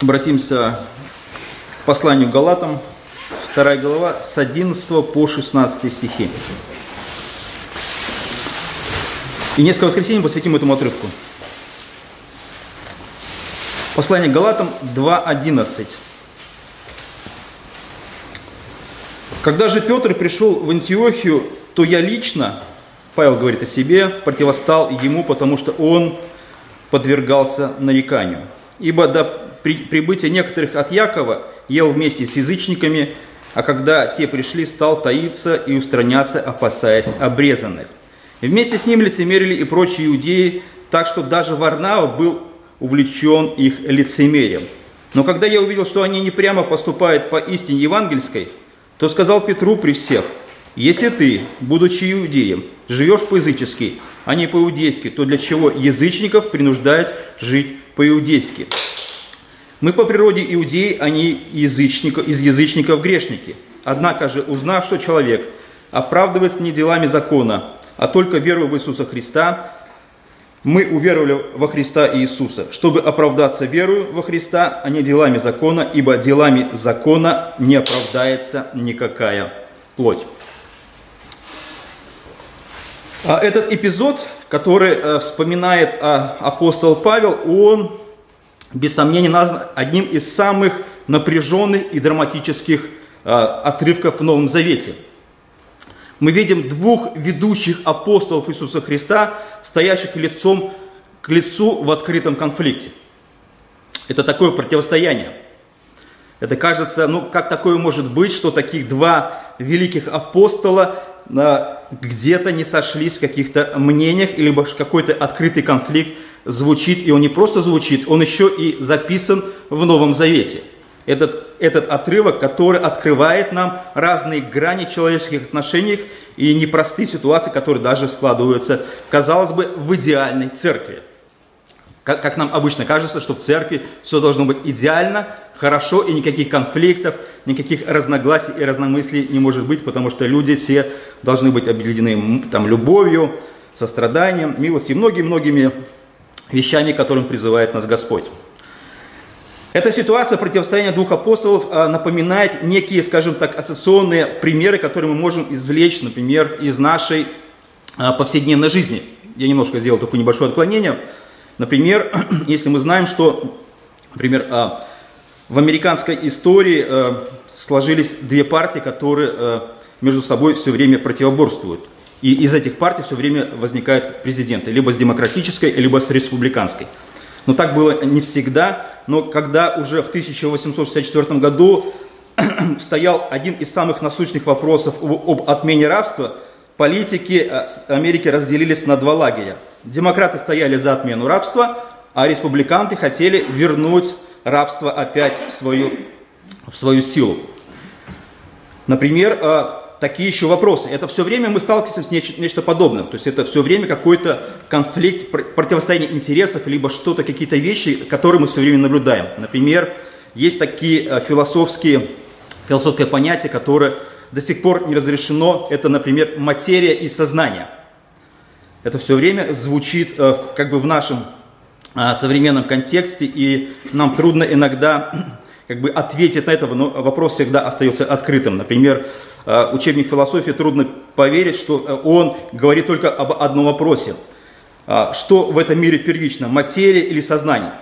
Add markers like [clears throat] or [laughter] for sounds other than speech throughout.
Обратимся к посланию Галатам, 2 глава, с 11 по 16 стихи. И несколько воскресений посвятим этому отрывку. Послание к Галатам 2.11. Когда же Петр пришел в Антиохию, то я лично, Павел говорит о себе, противостал ему, потому что он подвергался нареканию. Ибо до прибытия некоторых от Якова ел вместе с язычниками, а когда те пришли, стал таиться и устраняться, опасаясь обрезанных. И вместе с ним лицемерили и прочие иудеи, так что даже Варнава был увлечен их лицемерием. Но когда я увидел, что они не прямо поступают по истине евангельской, то сказал Петру при всех, если ты, будучи иудеем, живешь по-язычески, а не по-иудейски, то для чего язычников принуждают жить по-иудейски? Мы по природе иудеи, а не язычников, из язычников грешники. Однако же, узнав, что человек оправдывается не делами закона, а только верой в Иисуса Христа, мы уверовали во Христа Иисуса, чтобы оправдаться верою во Христа, а не делами закона, ибо делами закона не оправдается никакая плоть. А этот эпизод, который э, вспоминает а, апостол Павел, он без сомнения, одним из самых напряженных и драматических э, отрывков в Новом Завете. Мы видим двух ведущих апостолов Иисуса Христа, стоящих лицом к лицу в открытом конфликте. Это такое противостояние. Это кажется, ну как такое может быть, что таких два великих апостола э, где-то не сошлись в каких-то мнениях, либо какой-то открытый конфликт звучит, и он не просто звучит, он еще и записан в Новом Завете. Этот, этот отрывок, который открывает нам разные грани человеческих отношений и непростые ситуации, которые даже складываются, казалось бы, в идеальной церкви. Как, как нам обычно кажется, что в церкви все должно быть идеально, хорошо и никаких конфликтов, никаких разногласий и разномыслий не может быть, потому что люди все должны быть объединены там, любовью, состраданием, милостью и многими-многими вещами, которым призывает нас Господь. Эта ситуация противостояния двух апостолов а, напоминает некие, скажем так, ассоциационные примеры, которые мы можем извлечь, например, из нашей а, повседневной жизни. Я немножко сделал такое небольшое отклонение. Например, [clears throat] если мы знаем, что, например, а, в американской истории сложились две партии, которые между собой все время противоборствуют – и из этих партий все время возникают президенты, либо с демократической, либо с республиканской. Но так было не всегда, но когда уже в 1864 году [clears throat] стоял один из самых насущных вопросов об отмене рабства, политики э, Америки разделились на два лагеря. Демократы стояли за отмену рабства, а республиканты хотели вернуть рабство опять в свою, в свою силу. Например, э, такие еще вопросы. Это все время мы сталкиваемся с нечто, нечто подобным. То есть это все время какой-то конфликт, противостояние интересов, либо что-то, какие-то вещи, которые мы все время наблюдаем. Например, есть такие э, философские, философское понятие, которое до сих пор не разрешено. Это, например, материя и сознание. Это все время звучит э, как бы в нашем э, современном контексте, и нам трудно иногда как бы ответить на это, но вопрос всегда остается открытым. Например, Э, учебник философии, трудно поверить, что э, он говорит только об одном вопросе. Э, что в этом мире первично, материя или сознание?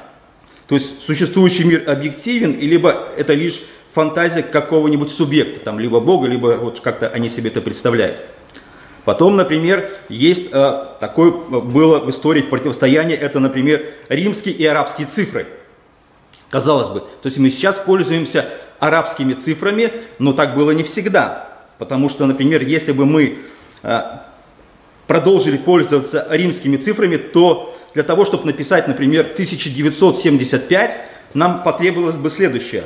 То есть существующий мир объективен, либо это лишь фантазия какого-нибудь субъекта, там, либо Бога, либо вот как-то они себе это представляют. Потом, например, есть э, такое было в истории противостояние, это, например, римские и арабские цифры. Казалось бы, то есть мы сейчас пользуемся арабскими цифрами, но так было не всегда. Потому что, например, если бы мы э, продолжили пользоваться римскими цифрами, то для того, чтобы написать, например, 1975, нам потребовалось бы следующее.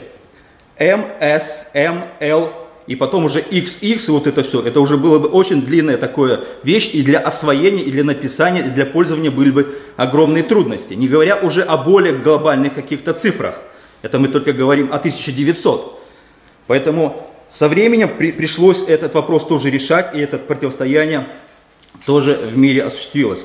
М, С, М, Л, и потом уже XX, и вот это все. Это уже было бы очень длинная такая вещь, и для освоения, и для написания, и для пользования были бы огромные трудности. Не говоря уже о более глобальных каких-то цифрах. Это мы только говорим о 1900. Поэтому со временем при, пришлось этот вопрос тоже решать, и это противостояние тоже в мире осуществилось.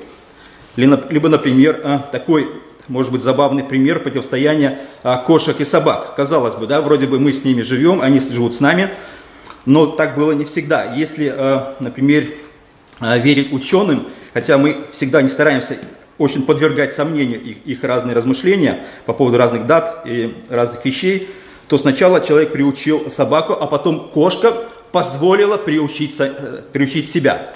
Либо, например, а, такой может быть, забавный пример противостояния а, кошек и собак. Казалось бы, да, вроде бы мы с ними живем, они живут с нами, но так было не всегда. Если, а, например, а, верить ученым, хотя мы всегда не стараемся очень подвергать сомнению их, их разные размышления по поводу разных дат и разных вещей, то сначала человек приучил собаку, а потом кошка позволила приучить, э, приучить себя.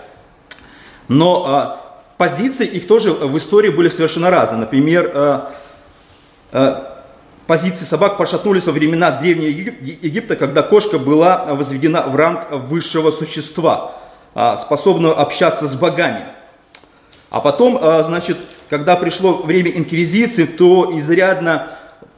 Но а, позиции их тоже в истории были совершенно разные. Например, позиции собак пошатнулись во времена Древнего Египта, когда кошка была возведена в ранг высшего существа, а, способного общаться с богами. А потом, а, значит, когда пришло время инквизиции, то изрядно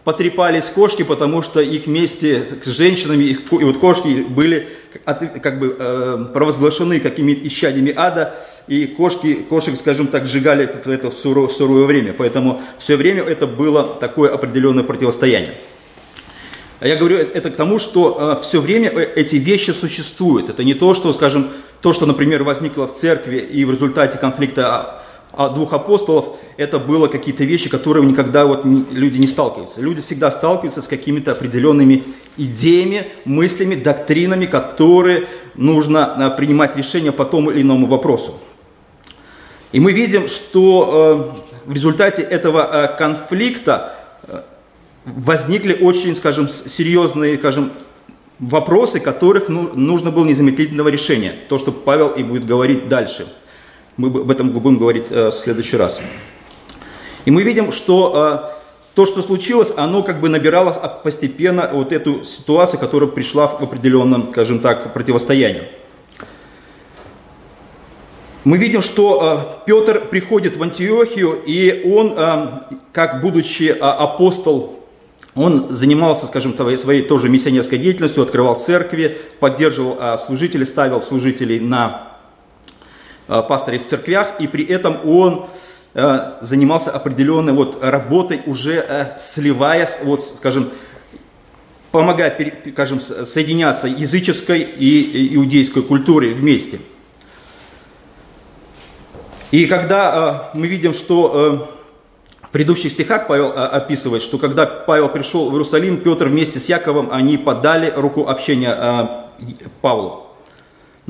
потрепались кошки, потому что их вместе с женщинами, и вот кошки были как бы э, провозглашены какими-то исчадиями ада, и кошки, кошек, скажем так, сжигали это в суровое, суровое время. Поэтому все время это было такое определенное противостояние. Я говорю это к тому, что э, все время э, эти вещи существуют. Это не то, что, скажем, то, что, например, возникло в церкви и в результате конфликта а двух апостолов это было какие-то вещи, которые никогда вот люди не сталкиваются. Люди всегда сталкиваются с какими-то определенными идеями, мыслями, доктринами, которые нужно а, принимать решения по тому или иному вопросу. И мы видим, что э, в результате этого э, конфликта э, возникли очень, скажем, серьезные, скажем, вопросы, которых ну, нужно было незамедлительного решения. То, что Павел и будет говорить дальше – мы об этом будем говорить э, в следующий раз. И мы видим, что э, то, что случилось, оно как бы набирало постепенно вот эту ситуацию, которая пришла в определенном, скажем так, противостоянии. Мы видим, что э, Петр приходит в Антиохию, и он, как будучи апостол, он занимался, скажем, своей тоже миссионерской деятельностью, открывал церкви, поддерживал служителей, ставил служителей на пастырей в церквях, и при этом он э, занимался определенной вот работой, уже э, сливаясь, вот, скажем, помогая, скажем, соединяться языческой и иудейской культуре вместе. И когда мы видим, что в предыдущих стихах Павел описывает, что когда Павел пришел в Иерусалим, Петр вместе с Яковом, они подали руку общения Павлу.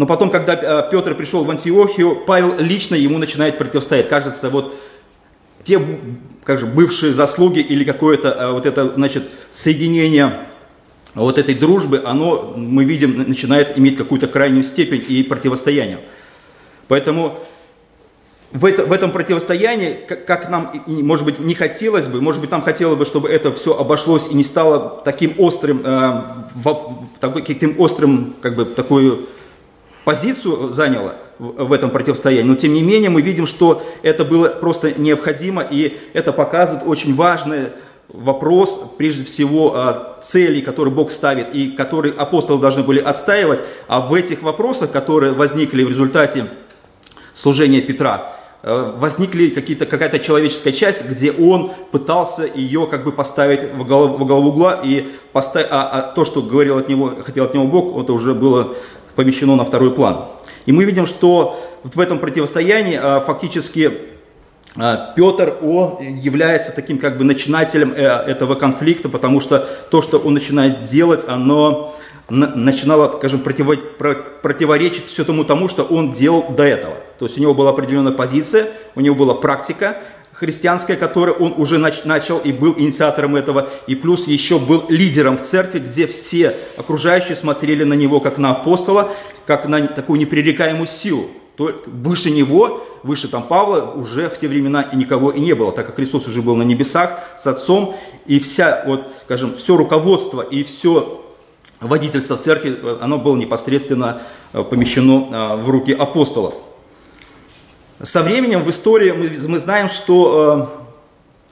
Но потом, когда э, Петр пришел в Антиохию, Павел лично ему начинает противостоять. Кажется, вот те как же, бывшие заслуги или какое-то э, вот это, значит, соединение вот этой дружбы, оно, мы видим, начинает иметь какую-то крайнюю степень и противостояние. Поэтому в, это, в этом противостоянии, как, нам, может быть, не хотелось бы, может быть, нам хотелось бы, чтобы это все обошлось и не стало таким острым, э, в, в, такой, каким острым, как бы, такую позицию заняло в этом противостоянии, но тем не менее мы видим, что это было просто необходимо, и это показывает очень важный вопрос, прежде всего, целей, которые Бог ставит и которые апостолы должны были отстаивать, а в этих вопросах, которые возникли в результате служения Петра, а, возникли какие-то, какая-то человеческая часть, где он пытался ее как бы поставить в голову, в голову угла, и поставить, а, а то, что говорил от него, хотел от него Бог, это уже было помещено на второй план. И мы видим, что в этом противостоянии а, фактически а, Петр, он является таким как бы начинателем э, этого конфликта, потому что то, что он начинает делать, оно начинало, скажем, противоречить все тому тому, что он делал до этого. То есть у него была определенная позиция, у него была практика, христианское, которое он уже начал и был инициатором этого, и плюс еще был лидером в церкви, где все окружающие смотрели на него как на апостола, как на такую непререкаемую силу. То выше него, выше там Павла уже в те времена и никого и не было, так как Христос уже был на небесах с Отцом, и вся, вот, скажем, все руководство и все водительство церкви, оно было непосредственно э, помещено э, в руки апостолов – со временем в истории мы, мы знаем, что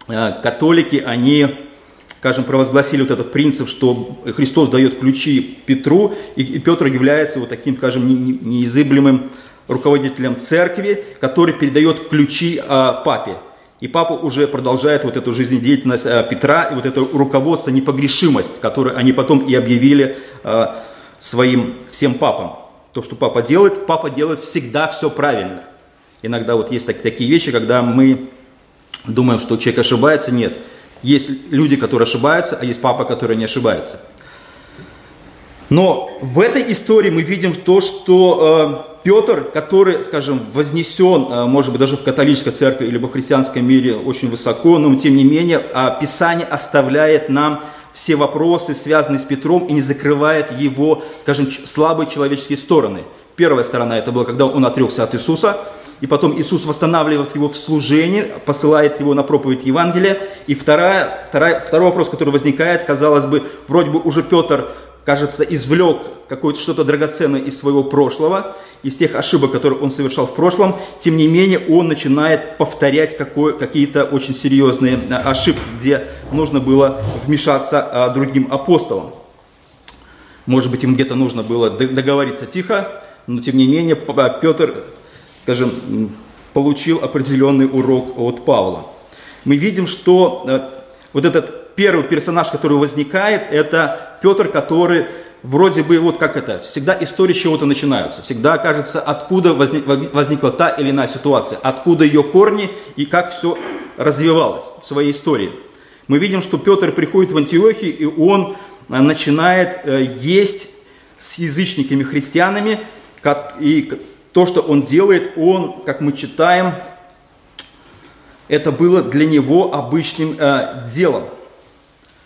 э, э, католики, они, скажем, провозгласили вот этот принцип, что Христос дает ключи Петру, и, и Петр является вот таким, скажем, не, не, неизыблемым руководителем церкви, который передает ключи э, папе. И папа уже продолжает вот эту жизнедеятельность э, Петра и вот это руководство, непогрешимость, которую они потом и объявили э, своим всем папам. То, что папа делает, папа делает всегда все правильно. Иногда вот есть так, такие вещи, когда мы думаем, что человек ошибается. Нет. Есть люди, которые ошибаются, а есть папа, который не ошибается. Но в этой истории мы видим то, что э, Петр, который, скажем, вознесен, э, может быть, даже в католической церкви или в христианском мире очень высоко, но тем не менее э, Писание оставляет нам все вопросы, связанные с Петром, и не закрывает его, скажем, слабые человеческие стороны. Первая сторона это было, когда он отрекся от Иисуса, и потом Иисус восстанавливает его в служении, посылает его на проповедь Евангелия. И вторая, вторая, второй вопрос, который возникает, казалось бы, вроде бы уже Петр кажется, извлек какое-то что-то драгоценное из своего прошлого, из тех ошибок, которые он совершал в прошлом, тем не менее он начинает повторять какие-то очень серьезные а, ошибки, где нужно было вмешаться а, другим апостолам. Может быть, им где-то нужно было договориться тихо, но тем не менее Петр, скажем, получил определенный урок от Павла. Мы видим, что а, вот этот первый персонаж, который возникает, это Петр, который вроде бы, вот как это, всегда истории чего-то начинаются. Всегда кажется, откуда возник, возникла та или иная ситуация, откуда ее корни и как все развивалось в своей истории. Мы видим, что Петр приходит в Антиохию, и он э, начинает э, есть с язычниками христианами, и то, что он делает, он, как мы читаем, это было для него обычным э, делом.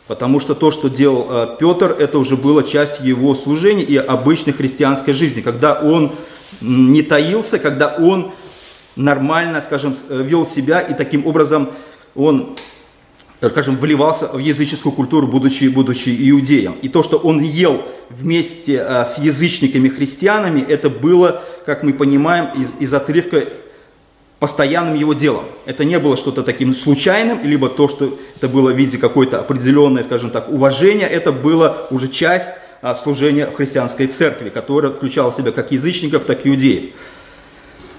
Потому что то, что делал э, Петр, это уже было часть его служения и обычной христианской жизни, когда он не таился, когда он нормально, скажем, э, вел себя и таким образом он, скажем, вливался в языческую культуру, будучи, будучи иудеем. И то, что он ел вместе э, с язычниками христианами, это было, как мы понимаем, из, из отрывка постоянным его делом. Это не было что-то таким случайным, либо то, что это было в виде какой-то определенной, скажем так, уважения, это было уже часть а, служения в христианской церкви, которая включала в себя как язычников, так и иудеев.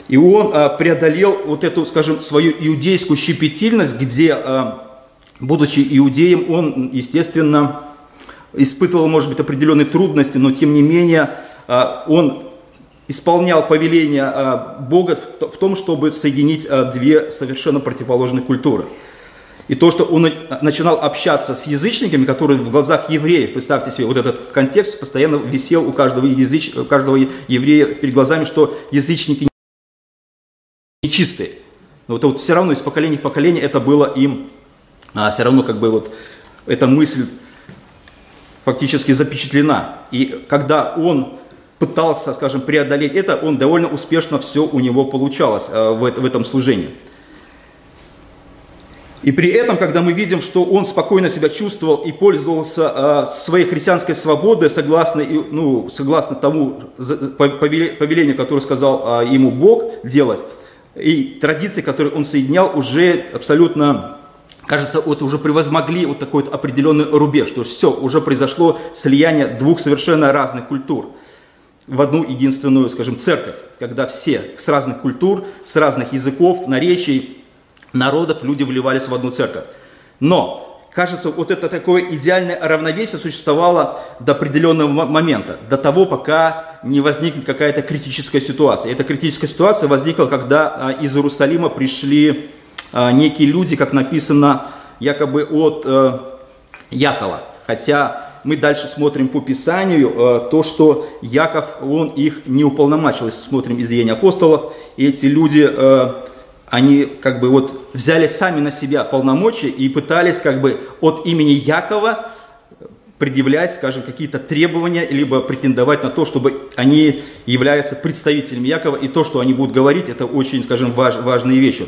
И он а, преодолел вот эту, скажем, свою иудейскую щепетильность, где, а, будучи иудеем, он, естественно, испытывал, может быть, определенные трудности, но тем не менее а, он исполнял повеление а, Бога в том, чтобы соединить а, две совершенно противоположные культуры. И то, что он начинал общаться с язычниками, которые в глазах евреев, представьте себе, вот этот контекст постоянно висел у каждого, языч, у каждого еврея перед глазами, что язычники нечистые. Но вот, вот все равно из поколения в поколение это было им, а, все равно как бы вот эта мысль фактически запечатлена. И когда он пытался, скажем, преодолеть это, он довольно успешно все у него получалось э, в, этом служении. И при этом, когда мы видим, что он спокойно себя чувствовал и пользовался э, своей христианской свободой, согласно, ну, согласно тому повелению, которое сказал э, ему Бог делать, и традиции, которые он соединял, уже абсолютно, кажется, вот уже превозмогли вот такой вот определенный рубеж. То есть все, уже произошло слияние двух совершенно разных культур – в одну единственную, скажем, церковь, когда все с разных культур, с разных языков, наречий, народов люди вливались в одну церковь. Но, кажется, вот это такое идеальное равновесие существовало до определенного момента, до того, пока не возникнет какая-то критическая ситуация. Эта критическая ситуация возникла, когда а, из Иерусалима пришли некие люди, как написано, якобы от э, Якова. Хотя мы дальше смотрим по Писанию, э, то, что Яков, он их не уполномочил. Если смотрим из Деяний апостолов, эти люди, э, они как бы вот взяли сами на себя полномочия и пытались как бы от имени Якова предъявлять, скажем, какие-то требования, либо претендовать на то, чтобы они являются представителями Якова, и то, что они будут говорить, это очень, скажем, важ, важные вещи.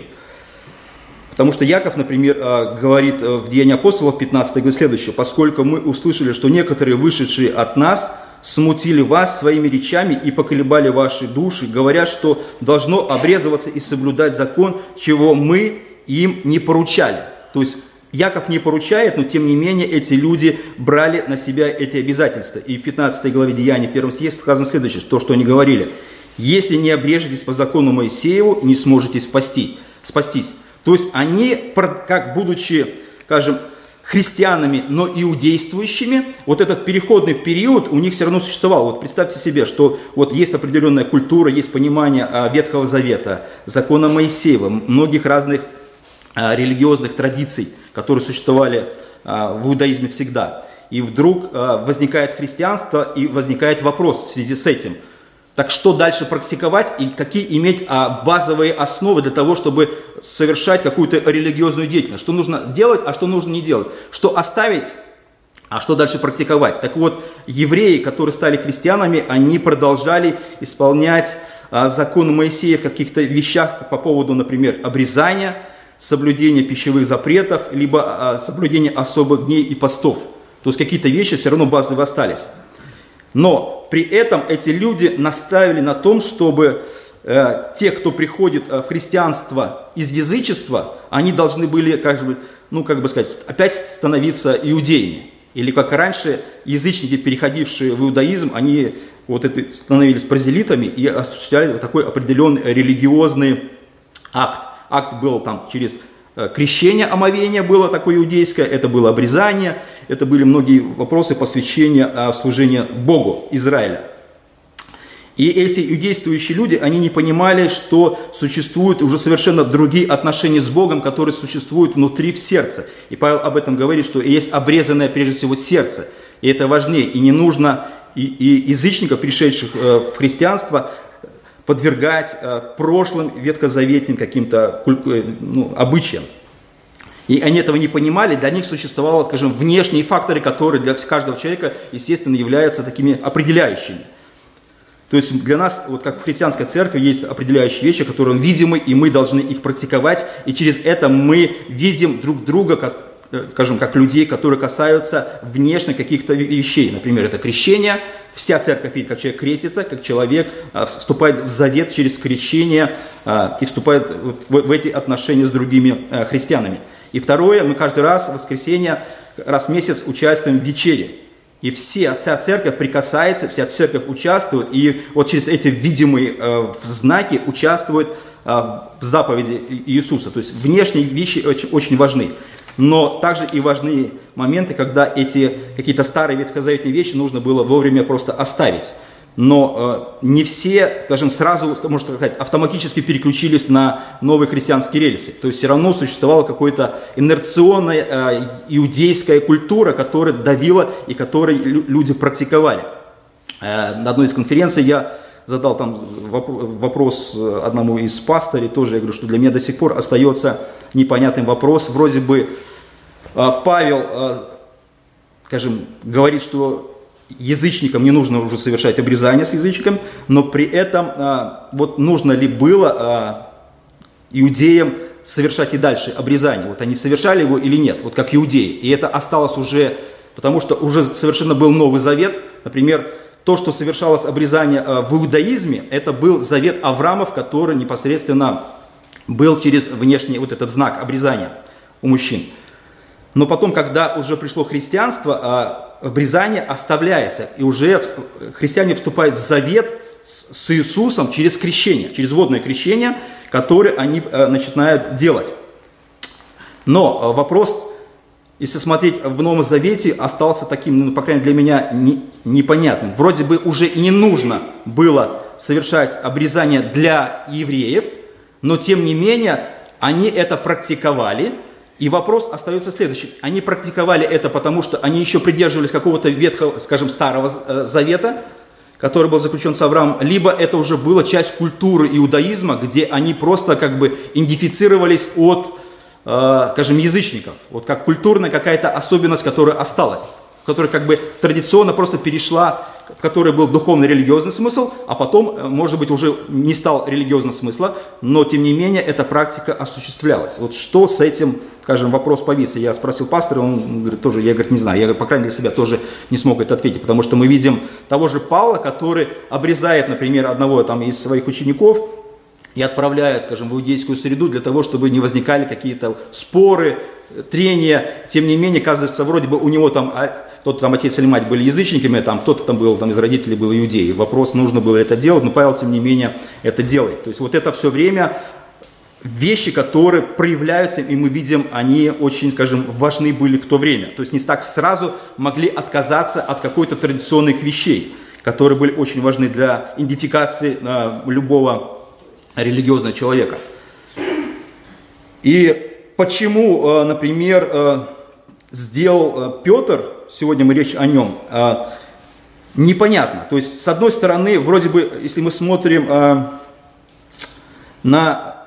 Потому что Яков, например, а, говорит э, в Деянии апостолов 15 главе следующее. «Поскольку мы услышали, что некоторые, вышедшие от нас, смутили вас своими речами и поколебали ваши души, говоря, что должно обрезываться и соблюдать закон, чего мы им не поручали». То есть Яков не поручает, но тем не менее эти люди брали на себя эти обязательства. И в 15 главе Деяния 1 стихе сказано следующее, то, что они говорили. «Если не обрежетесь по закону Моисееву, не сможете спасти, спастись». То есть они, как будучи, скажем, христианами, но иудействующими, вот этот переходный период у них все равно существовал. Вот представьте себе, что вот есть определенная культура, есть понимание а, Ветхого Завета, закона Моисеева, многих разных религиозных традиций, которые существовали в иудаизме всегда. И вдруг возникает христианство, и возникает вопрос в связи с этим. Так что дальше практиковать и какие иметь базовые основы для того, чтобы совершать какую-то религиозную деятельность? Что нужно делать, а что нужно не делать? Что оставить, а что дальше практиковать? Так вот, евреи, которые стали христианами, они продолжали исполнять а, закон Моисея в каких-то вещах по поводу, например, обрезания, соблюдения пищевых запретов, либо а, соблюдения особых дней и постов. То есть какие-то вещи все равно базовые остались. Но при этом эти люди наставили на том, чтобы э, те, кто приходит э, в христианство из язычества, они должны были, как бы, ну, как бы сказать, опять становиться иудеями. Или как раньше, язычники, переходившие в иудаизм, они вот это, становились паразелитами и осуществляли вот такой определенный религиозный акт. Акт был там через крещение, омовение было такое иудейское, это было обрезание, это были многие вопросы посвящения а, служения Богу Израиля. И эти иудействующие люди, они не понимали, что существуют уже совершенно другие отношения с Богом, которые существуют внутри в сердце. И Павел об этом говорит, что есть обрезанное прежде всего сердце. И это важнее. И не нужно и, и язычников, пришедших э, в христианство, подвергать э, прошлым ветхозаветным каким-то э, ну, обычаям. И они этого не понимали, для них существовали, скажем, внешние факторы, которые для каждого человека, естественно, являются такими определяющими. То есть для нас, вот как в христианской церкви, есть определяющие вещи, которые видимы, и мы должны их практиковать, и через это мы видим друг друга, скажем, как людей, которые касаются внешне каких-то вещей. Например, это крещение. Вся церковь видит, как человек крестится, как человек а, вступает в завет через крещение а, и вступает в эти отношения с другими э, христианами. И второе, мы каждый раз в воскресенье, раз в месяц участвуем в вечере. И все, вся церковь прикасается, вся церковь участвует, и вот через эти видимые э, знаки участвует э, в заповеди Иисуса. То есть внешние вещи очень, очень важны. Но также и важны моменты, когда эти какие-то старые ветхозаветные вещи нужно было вовремя просто оставить но э, не все, скажем, сразу, можно сказать, автоматически переключились на новые христианские рельсы. То есть все равно существовала какая-то инерционная э, иудейская культура, которая давила и которой люди практиковали. Э, на одной из конференций я задал там вопрос одному из пастырей, тоже я говорю, что для меня до сих пор остается непонятным вопрос. Вроде бы э, Павел, э, скажем, говорит, что язычникам не нужно уже совершать обрезание с язычником, но при этом а, вот нужно ли было а, иудеям совершать и дальше обрезание. Вот они совершали его или нет, вот как иудеи. И это осталось уже, потому что уже совершенно был Новый Завет. Например, то, что совершалось обрезание а, в иудаизме, это был завет Авраамов, который непосредственно был через внешний вот этот знак обрезания у мужчин. Но потом, когда уже пришло христианство, а, обрезание оставляется, и уже христиане вступают в завет с Иисусом через крещение, через водное крещение, которое они э, начинают делать. Но э, вопрос, если смотреть в Новом Завете, остался таким, ну, по крайней мере, для меня не, непонятным. Вроде бы уже и не нужно было совершать обрезание для евреев, но тем не менее они это практиковали – и вопрос остается следующим. Они практиковали это, потому что они еще придерживались какого-то ветхого, скажем, старого э, завета, который был заключен с Авраамом, либо это уже была часть культуры иудаизма, где они просто как бы идентифицировались от, э, скажем, язычников. Вот как культурная какая-то особенность, которая осталась, которая как бы традиционно просто перешла в которой был духовный религиозный смысл, а потом, э, может быть, уже не стал религиозного смысла, но тем не менее эта практика осуществлялась. Вот что с этим, скажем, вопрос повис. Я спросил пастора, он говорит, тоже, я, говорит, не знаю, я, по крайней мере, себя тоже не смог это ответить, потому что мы видим того же Павла, который обрезает, например, одного там из своих учеников, и отправляет, скажем, в иудейскую среду для того, чтобы не возникали какие-то споры, трения. Тем не менее, кажется, вроде бы у него там а, кто-то там отец или мать были язычниками, там кто-то там был, там из родителей был иудеи. Вопрос, нужно было это делать, но Павел, тем не менее, это делает. То есть вот это все время вещи, которые проявляются, и мы видим, они очень, скажем, важны были в то время. То есть не так сразу могли отказаться от какой-то традиционных вещей, которые были очень важны для идентификации э, любого религиозного человека. И почему, э, например, э, сделал э, Петр, сегодня мы речь о нем, непонятно. То есть, с одной стороны, вроде бы, если мы смотрим на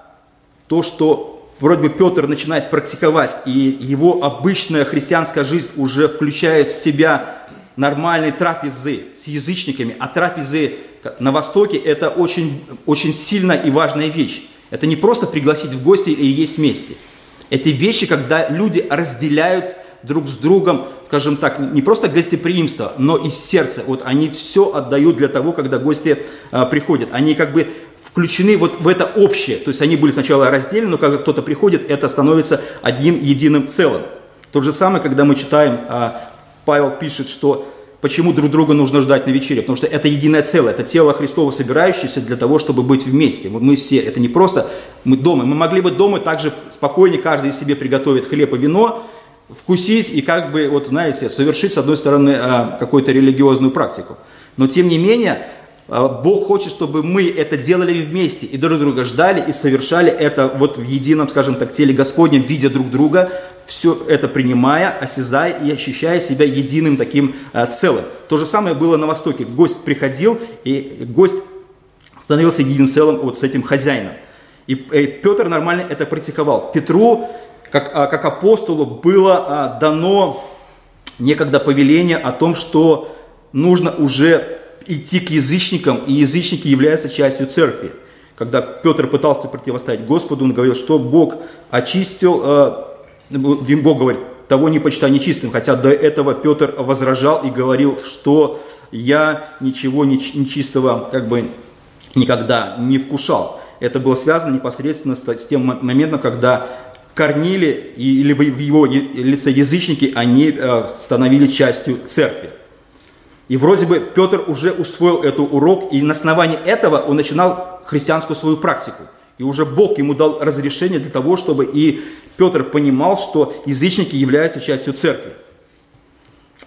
то, что вроде бы Петр начинает практиковать, и его обычная христианская жизнь уже включает в себя нормальные трапезы с язычниками, а трапезы на Востоке это очень, очень сильная и важная вещь. Это не просто пригласить в гости или есть вместе. Это вещи, когда люди разделяют друг с другом, скажем так, не просто гостеприимство, но и сердце. Вот они все отдают для того, когда гости а, приходят. Они как бы включены вот в это общее. То есть они были сначала разделены, но когда кто-то приходит, это становится одним единым целым. То же самое, когда мы читаем, а, Павел пишет, что Почему друг друга нужно ждать на вечере? Потому что это единое целое, это тело Христово, собирающееся для того, чтобы быть вместе. Вот мы все, это не просто мы дома. Мы могли бы дома также спокойнее каждый себе приготовить хлеб и вино, вкусить и как бы, вот знаете, совершить, с одной стороны, а, какую-то религиозную практику. Но тем не менее, а, Бог хочет, чтобы мы это делали вместе и друг друга ждали и совершали это вот в едином, скажем так, теле Господнем, видя друг друга, все это принимая, осязая и ощущая себя единым таким а, целым. То же самое было на Востоке. Гость приходил, и гость становился единым целым вот с этим хозяином. И, и Петр нормально это практиковал. Петру, как, а, как апостолу, было дано некогда повеление о том, что нужно уже идти к язычникам, и язычники являются частью церкви. Когда Петр пытался противостоять Господу, он говорил, что Бог очистил Бог говорит, того не почитай нечистым, хотя до этого Петр возражал и говорил, что я ничего нечистого как бы никогда не вкушал. Это было связано непосредственно с тем моментом, когда Корнили и либо в его лице язычники, они э, становились частью церкви. И вроде бы Петр уже усвоил этот урок, и на основании этого он начинал христианскую свою практику. И уже Бог ему дал разрешение для того, чтобы и Петр понимал, что язычники являются частью церкви.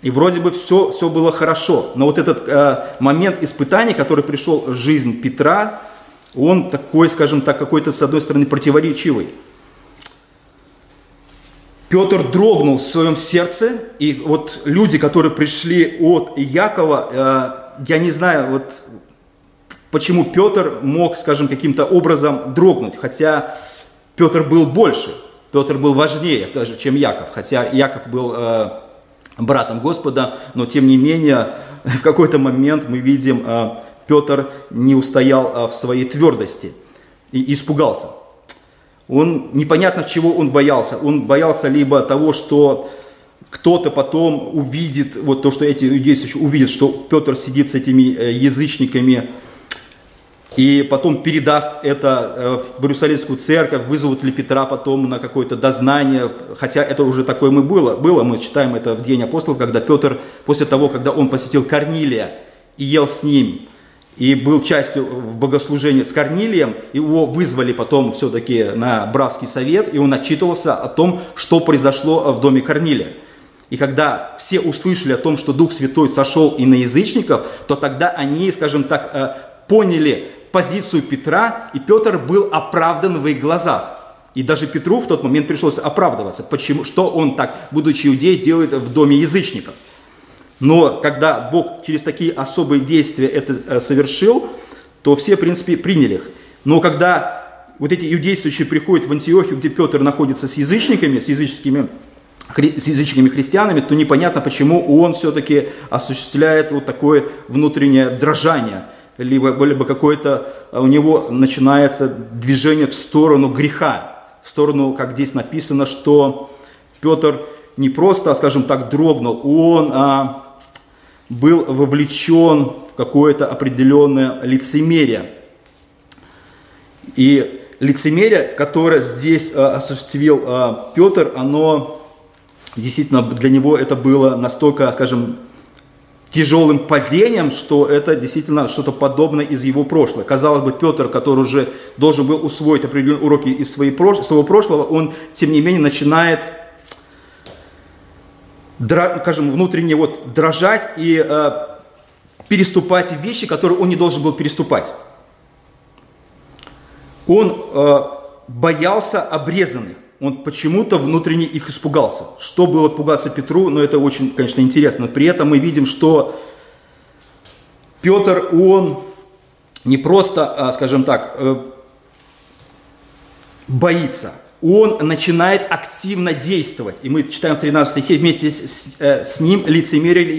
И вроде бы все, все было хорошо. Но вот этот э, момент испытаний, который пришел в жизнь Петра, он такой, скажем так, какой-то, с одной стороны, противоречивый. Петр дрогнул в своем сердце, и вот люди, которые пришли от Якова, э, я не знаю, вот почему Петр мог, скажем, каким-то образом дрогнуть, хотя Петр был больше. Петр был важнее даже, чем Яков, хотя Яков был э, братом Господа, но тем не менее [laughs] в какой-то момент мы видим, э, Петр не устоял э, в своей твердости и испугался. Он непонятно чего он боялся. Он боялся либо того, что кто-то потом увидит, вот то, что эти иудейцы увидят, что Петр сидит с этими э, язычниками, и потом передаст это э, в Иерусалимскую церковь, вызовут ли Петра потом на какое-то дознание, хотя это уже такое мы было, было, мы читаем это в День апостолов, когда Петр, после того, когда он посетил Корнилия и ел с ним, и был частью в богослужении с Корнилием, его вызвали потом все-таки на братский совет, и он отчитывался о том, что произошло в доме Корнилия. И когда все услышали о том, что Дух Святой сошел и на язычников, то тогда они, скажем так, э, поняли позицию Петра, и Петр был оправдан в их глазах. И даже Петру в тот момент пришлось оправдываться, почему, что он так, будучи иудей, делает в доме язычников. Но когда Бог через такие особые действия это э, совершил, то все, в принципе, приняли их. Но когда вот эти иудействующие приходят в Антиохию, где Петр находится с язычниками, с языческими с язычниками христианами, то непонятно, почему он все-таки осуществляет вот такое внутреннее дрожание – либо, либо какое-то а, у него начинается движение в сторону греха, в сторону, как здесь написано, что Петр не просто, скажем так, дрогнул, он а, был вовлечен в какое-то определенное лицемерие. И лицемерие, которое здесь а, осуществил а, Петр, оно действительно для него это было настолько, скажем, тяжелым падением, что это действительно что-то подобное из его прошлого. Казалось бы, Петр, который уже должен был усвоить определенные уроки из своей, своего прошлого, он, тем не менее, начинает скажем, внутренне вот дрожать и э, переступать вещи, которые он не должен был переступать. Он э, боялся обрезанных. Он почему-то внутренне их испугался. Что было пугаться Петру, но это очень, конечно, интересно. При этом мы видим, что Петр, он не просто, а, скажем так, э, боится, он начинает активно действовать. И мы читаем в 13 стихе, вместе с, э, с ним лицемерили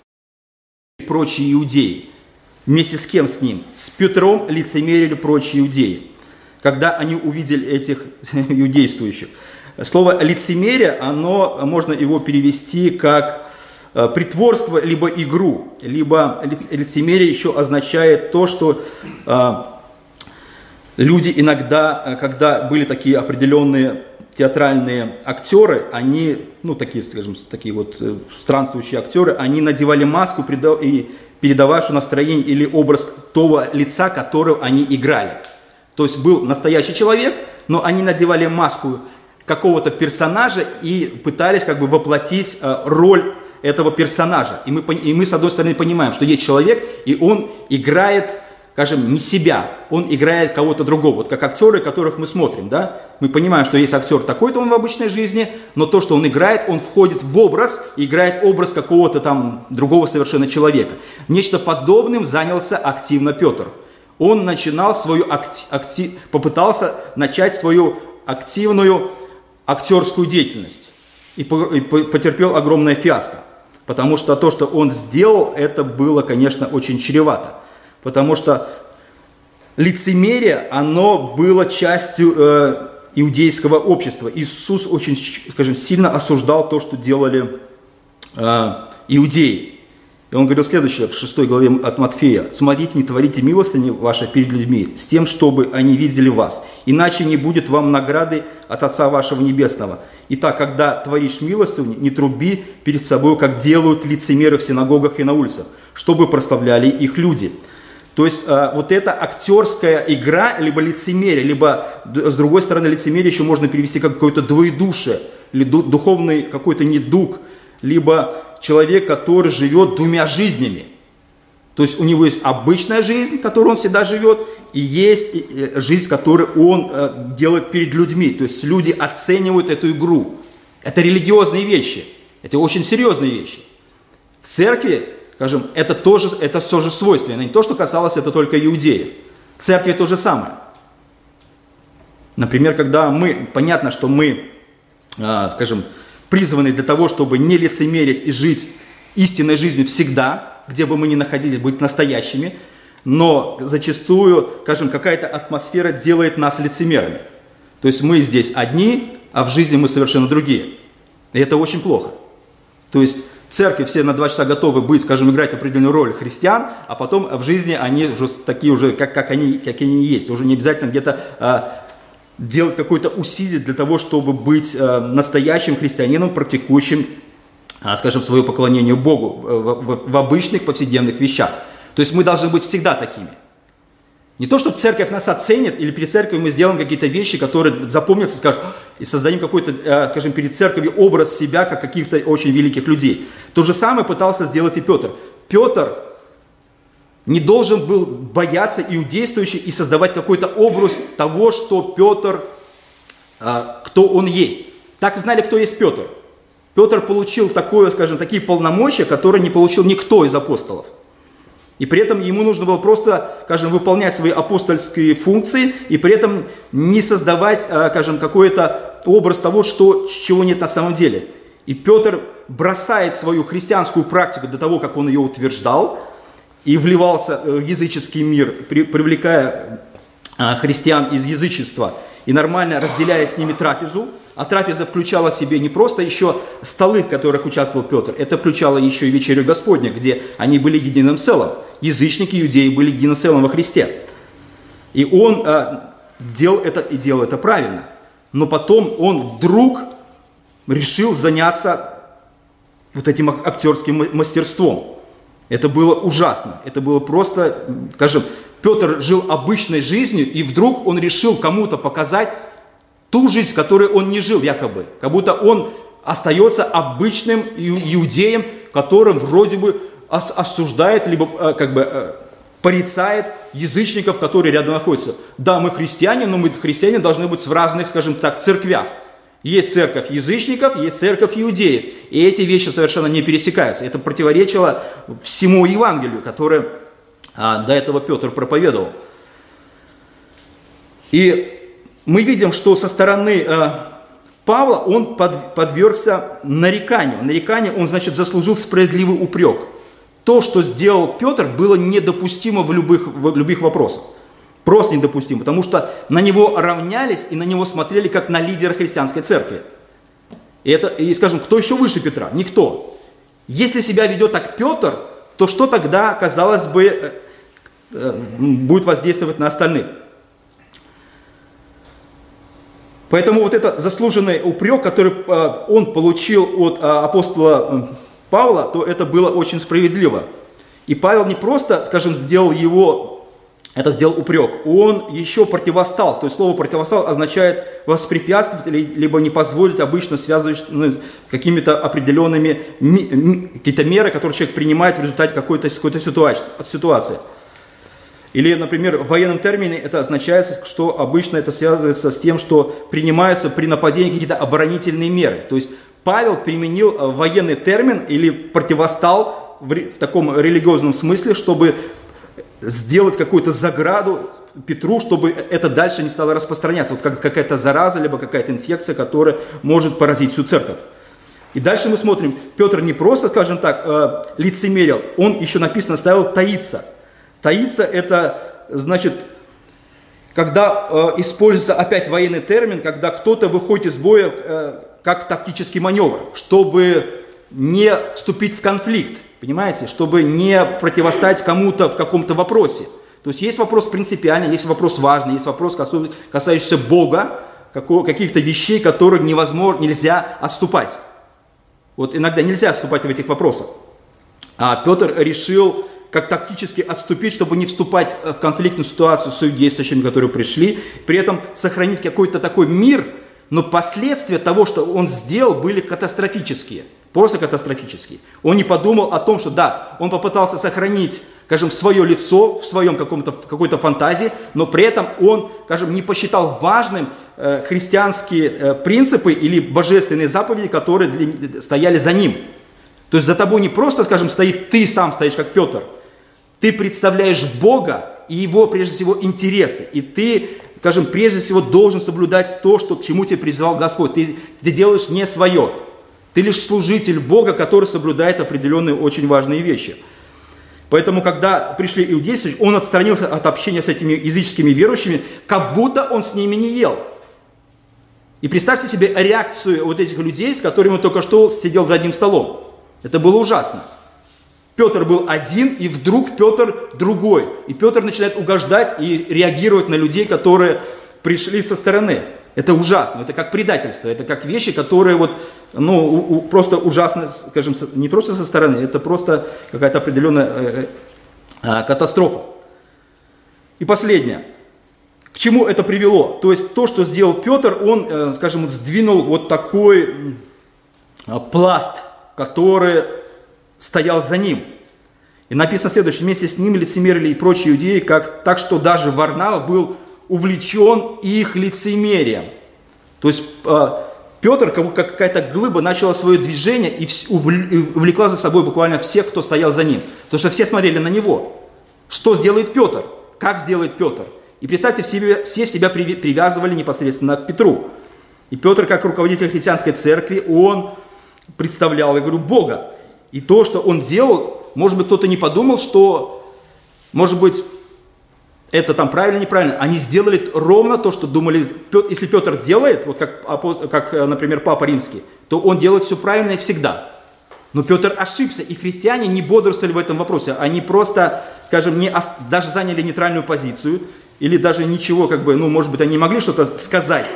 прочие иудеи. Вместе с кем с ним? С Петром лицемерили прочие иудеи, когда они увидели этих [laughs] иудействующих. Слово лицемерие, оно, можно его перевести как э, притворство, либо игру, либо лицемерие еще означает то, что э, люди иногда, э, когда были такие определенные театральные актеры, они, ну такие, скажем, такие вот странствующие актеры, они надевали маску и передававшую настроение или образ того лица, которого они играли. То есть был настоящий человек, но они надевали маску какого-то персонажа и пытались как бы воплотить э, роль этого персонажа. И мы, и мы, с одной стороны, понимаем, что есть человек, и он играет, скажем, не себя, он играет кого-то другого. Вот как актеры, которых мы смотрим, да? Мы понимаем, что есть актер такой-то он в обычной жизни, но то, что он играет, он входит в образ, играет образ какого-то там другого совершенно человека. Нечто подобным занялся активно Петр. Он начинал свою акти- акти- попытался начать свою активную актерскую деятельность и потерпел огромное фиаско. Потому что то, что он сделал, это было, конечно, очень чревато. Потому что лицемерие, оно было частью э, иудейского общества. Иисус очень, скажем, сильно осуждал то, что делали э, иудеи. И он говорил следующее в 6 главе от Матфея. «Смотрите, не творите милостыни ваши перед людьми, с тем, чтобы они видели вас. Иначе не будет вам награды от Отца вашего Небесного. Итак, когда творишь милостыню, не труби перед собой, как делают лицемеры в синагогах и на улицах, чтобы прославляли их люди». То есть э, вот эта актерская игра, либо лицемерие, либо с другой стороны лицемерие еще можно перевести как какое-то двоедушие, или духовный какой-то недуг, либо человек, который живет двумя жизнями. То есть у него есть обычная жизнь, которую он всегда живет, и есть э, жизнь, которую он э, делает перед людьми. То есть люди оценивают эту игру. Это религиозные вещи. Это очень серьезные вещи. В церкви, скажем, это тоже, это тоже свойственно. Не то, что касалось это только иудеев. В церкви то же самое. Например, когда мы, понятно, что мы, а, скажем, призваны для того, чтобы не лицемерить и жить истинной жизнью всегда, где бы мы ни находились, быть настоящими, но зачастую, скажем, какая-то атмосфера делает нас лицемерами. То есть мы здесь одни, а в жизни мы совершенно другие. И это очень плохо. То есть церкви все на два часа готовы быть, скажем, играть определенную роль христиан, а потом в жизни они уже такие уже, как, как, они, как они есть. Уже не обязательно где-то а, делать какое-то усилие для того, чтобы быть э, настоящим христианином, практикующим, э, скажем, свое поклонение Богу э, в, обычных повседневных вещах. То есть мы должны быть всегда такими. Не то, что церковь нас оценит, или перед церковью мы сделаем какие-то вещи, которые запомнятся, скажем, и создадим какой-то, скажем, перед церковью образ себя, как каких-то очень великих людей. То же самое пытался сделать и Петр. Петр не должен был бояться иудействующих и создавать какой-то образ того, что Петр, а, кто он есть. Так знали, кто есть Петр. Петр получил такое, скажем, такие полномочия, которые не получил никто из апостолов. И при этом ему нужно было просто, скажем, выполнять свои апостольские функции и при этом не создавать, а, скажем, какой-то образ того, что, чего нет на самом деле. И Петр бросает свою христианскую практику до того, как он ее утверждал, и вливался в языческий мир, привлекая а, христиан из язычества и нормально разделяя с ними трапезу, а трапеза включала в себе не просто еще столы, в которых участвовал Петр, это включало еще и вечерю Господня, где они были единым целым. Язычники, иудеи были единым целым во Христе. И он э, делал это и делал это правильно. Но потом он вдруг решил заняться вот этим актерским мастерством. Это было ужасно. Это было просто, скажем, Петр жил обычной жизнью, и вдруг он решил кому-то показать ту жизнь, которой он не жил якобы. Как будто он остается обычным иудеем, которым вроде бы осуждает, либо э, как бы э, порицает язычников, которые рядом находятся. Да, мы христиане, но мы христиане должны быть в разных, скажем так, церквях. Есть церковь язычников, есть церковь иудеев. И эти вещи совершенно не пересекаются. Это противоречило всему Евангелию, которое а, до этого Петр проповедовал. И мы видим, что со стороны а, Павла он под, подвергся нареканию. Нарекание, он, значит, заслужил справедливый упрек. То, что сделал Петр, было недопустимо в любых, в любых вопросах. Просто недопустимо, потому что на него равнялись и на него смотрели как на лидера христианской церкви. И, это, и скажем, кто еще выше Петра? Никто. Если себя ведет так Петр, то что тогда, казалось бы, э, э, будет воздействовать на остальных? Поэтому вот это заслуженный упрек, который э, он получил от апостола Павла, то это было очень справедливо. И Павел не просто, скажем, сделал его это сделал упрек. Он еще противостал. То есть слово противостал означает воспрепятствовать, либо не позволить обычно связывать ну, какими-то определенными какие-то меры, которые человек принимает в результате какой-то какой ситуации. Или, например, в военном термине это означает, что обычно это связывается с тем, что принимаются при нападении какие-то оборонительные меры. То есть Павел применил э, военный термин или противостал в, в таком религиозном смысле, чтобы сделать какую-то заграду Петру, чтобы это дальше не стало распространяться. Вот как какая-то зараза, либо какая-то инфекция, которая может поразить всю церковь. И дальше мы смотрим, Петр не просто, скажем так, э, лицемерил, он еще написано ставил таиться. Таиться это значит, когда э, используется опять военный термин, когда кто-то выходит из боя э, как тактический маневр, чтобы не вступить в конфликт. Понимаете? Чтобы не противостоять кому-то в каком-то вопросе. То есть есть вопрос принципиальный, есть вопрос важный, есть вопрос, касающийся Бога, каких-то вещей, которые невозможно, нельзя отступать. Вот иногда нельзя отступать в этих вопросах. А Петр решил как тактически отступить, чтобы не вступать в конфликтную ситуацию с действующими, которые пришли, при этом сохранить какой-то такой мир, но последствия того, что он сделал, были катастрофические – Просто катастрофический. Он не подумал о том, что да, он попытался сохранить, скажем, свое лицо в своем каком-то, какой-то фантазии, но при этом он, скажем, не посчитал важным э, христианские э, принципы или божественные заповеди, которые для, стояли за ним. То есть за тобой не просто, скажем, стоит ты сам стоишь, как Петр. Ты представляешь Бога и его, прежде всего, интересы. И ты, скажем, прежде всего должен соблюдать то, что, к чему тебя призвал Господь. Ты, ты делаешь не свое. Ты лишь служитель Бога, который соблюдает определенные очень важные вещи. Поэтому, когда пришли иудейцы, он отстранился от общения с этими языческими верующими, как будто он с ними не ел. И представьте себе реакцию вот этих людей, с которыми он только что сидел за одним столом. Это было ужасно. Петр был один, и вдруг Петр другой. И Петр начинает угождать и реагировать на людей, которые пришли со стороны. Это ужасно, это как предательство, это как вещи, которые вот, ну, у, у, просто ужасно, скажем, не просто со стороны, это просто какая-то определенная э, э, катастрофа. И последнее. К чему это привело? То есть то, что сделал Петр, он, э, скажем, сдвинул вот такой э, пласт, который стоял за ним. И написано следующее, вместе с ним лицемерили и прочие иудеи, как, так что даже Варнава был увлечен их лицемерием. То есть э, Петр, как какая-то глыба, начала свое движение и увлекла за собой буквально всех, кто стоял за ним. Потому что все смотрели на него. Что сделает Петр? Как сделает Петр? И представьте, все, себя привязывали непосредственно к Петру. И Петр, как руководитель христианской церкви, он представлял, говорю, Бога. И то, что он делал, может быть, кто-то не подумал, что, может быть, это там правильно, неправильно. Они сделали ровно то, что думали. Если Петр делает, вот как, как, э, например, Папа Римский, то он делает все правильно всегда. Но Петр ошибся, и христиане не бодрствовали в этом вопросе. Они просто, скажем, не, даже заняли нейтральную позицию, или даже ничего, как бы, ну, может быть, они могли что-то сказать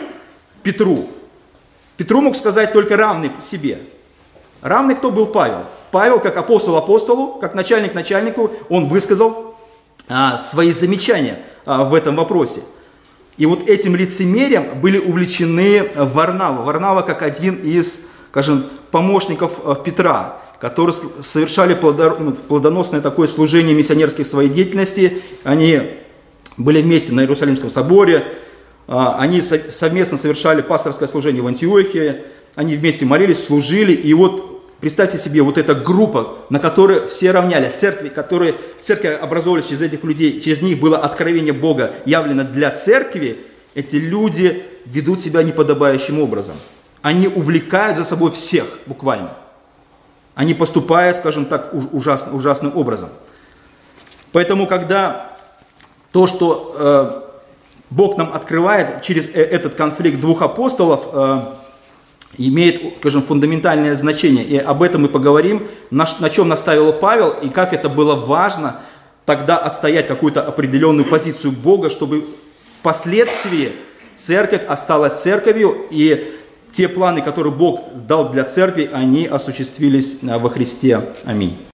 Петру. Петру мог сказать только равный себе. Равный кто был Павел? Павел, как апостол апостолу, как начальник начальнику, он высказал свои замечания а, в этом вопросе. И вот этим лицемерием были увлечены Варнава. Варнава как один из, скажем, помощников а, Петра, которые совершали ну, плодоносное такое служение миссионерских своей деятельности. Они были вместе на Иерусалимском соборе, А, они совместно совершали пасторское служение в Антиохии, они вместе молились, служили, и вот Представьте себе, вот эта группа, на которой все равнялись, церкви, которые, церковь образовывались через этих людей, через них было откровение Бога явлено для церкви, эти люди ведут себя неподобающим образом. Они увлекают за собой всех, буквально. Они поступают, скажем так, ужасно, ужасным образом. Поэтому, когда то, что э, Бог нам открывает через э, этот конфликт двух апостолов, э, имеет, скажем, фундаментальное значение. И об этом мы поговорим, на, на чем наставил Павел, и как это было важно тогда отстоять какую-то определенную позицию Бога, чтобы впоследствии церковь осталась церковью, и те планы, которые Бог дал для церкви, они осуществились во Христе. Аминь.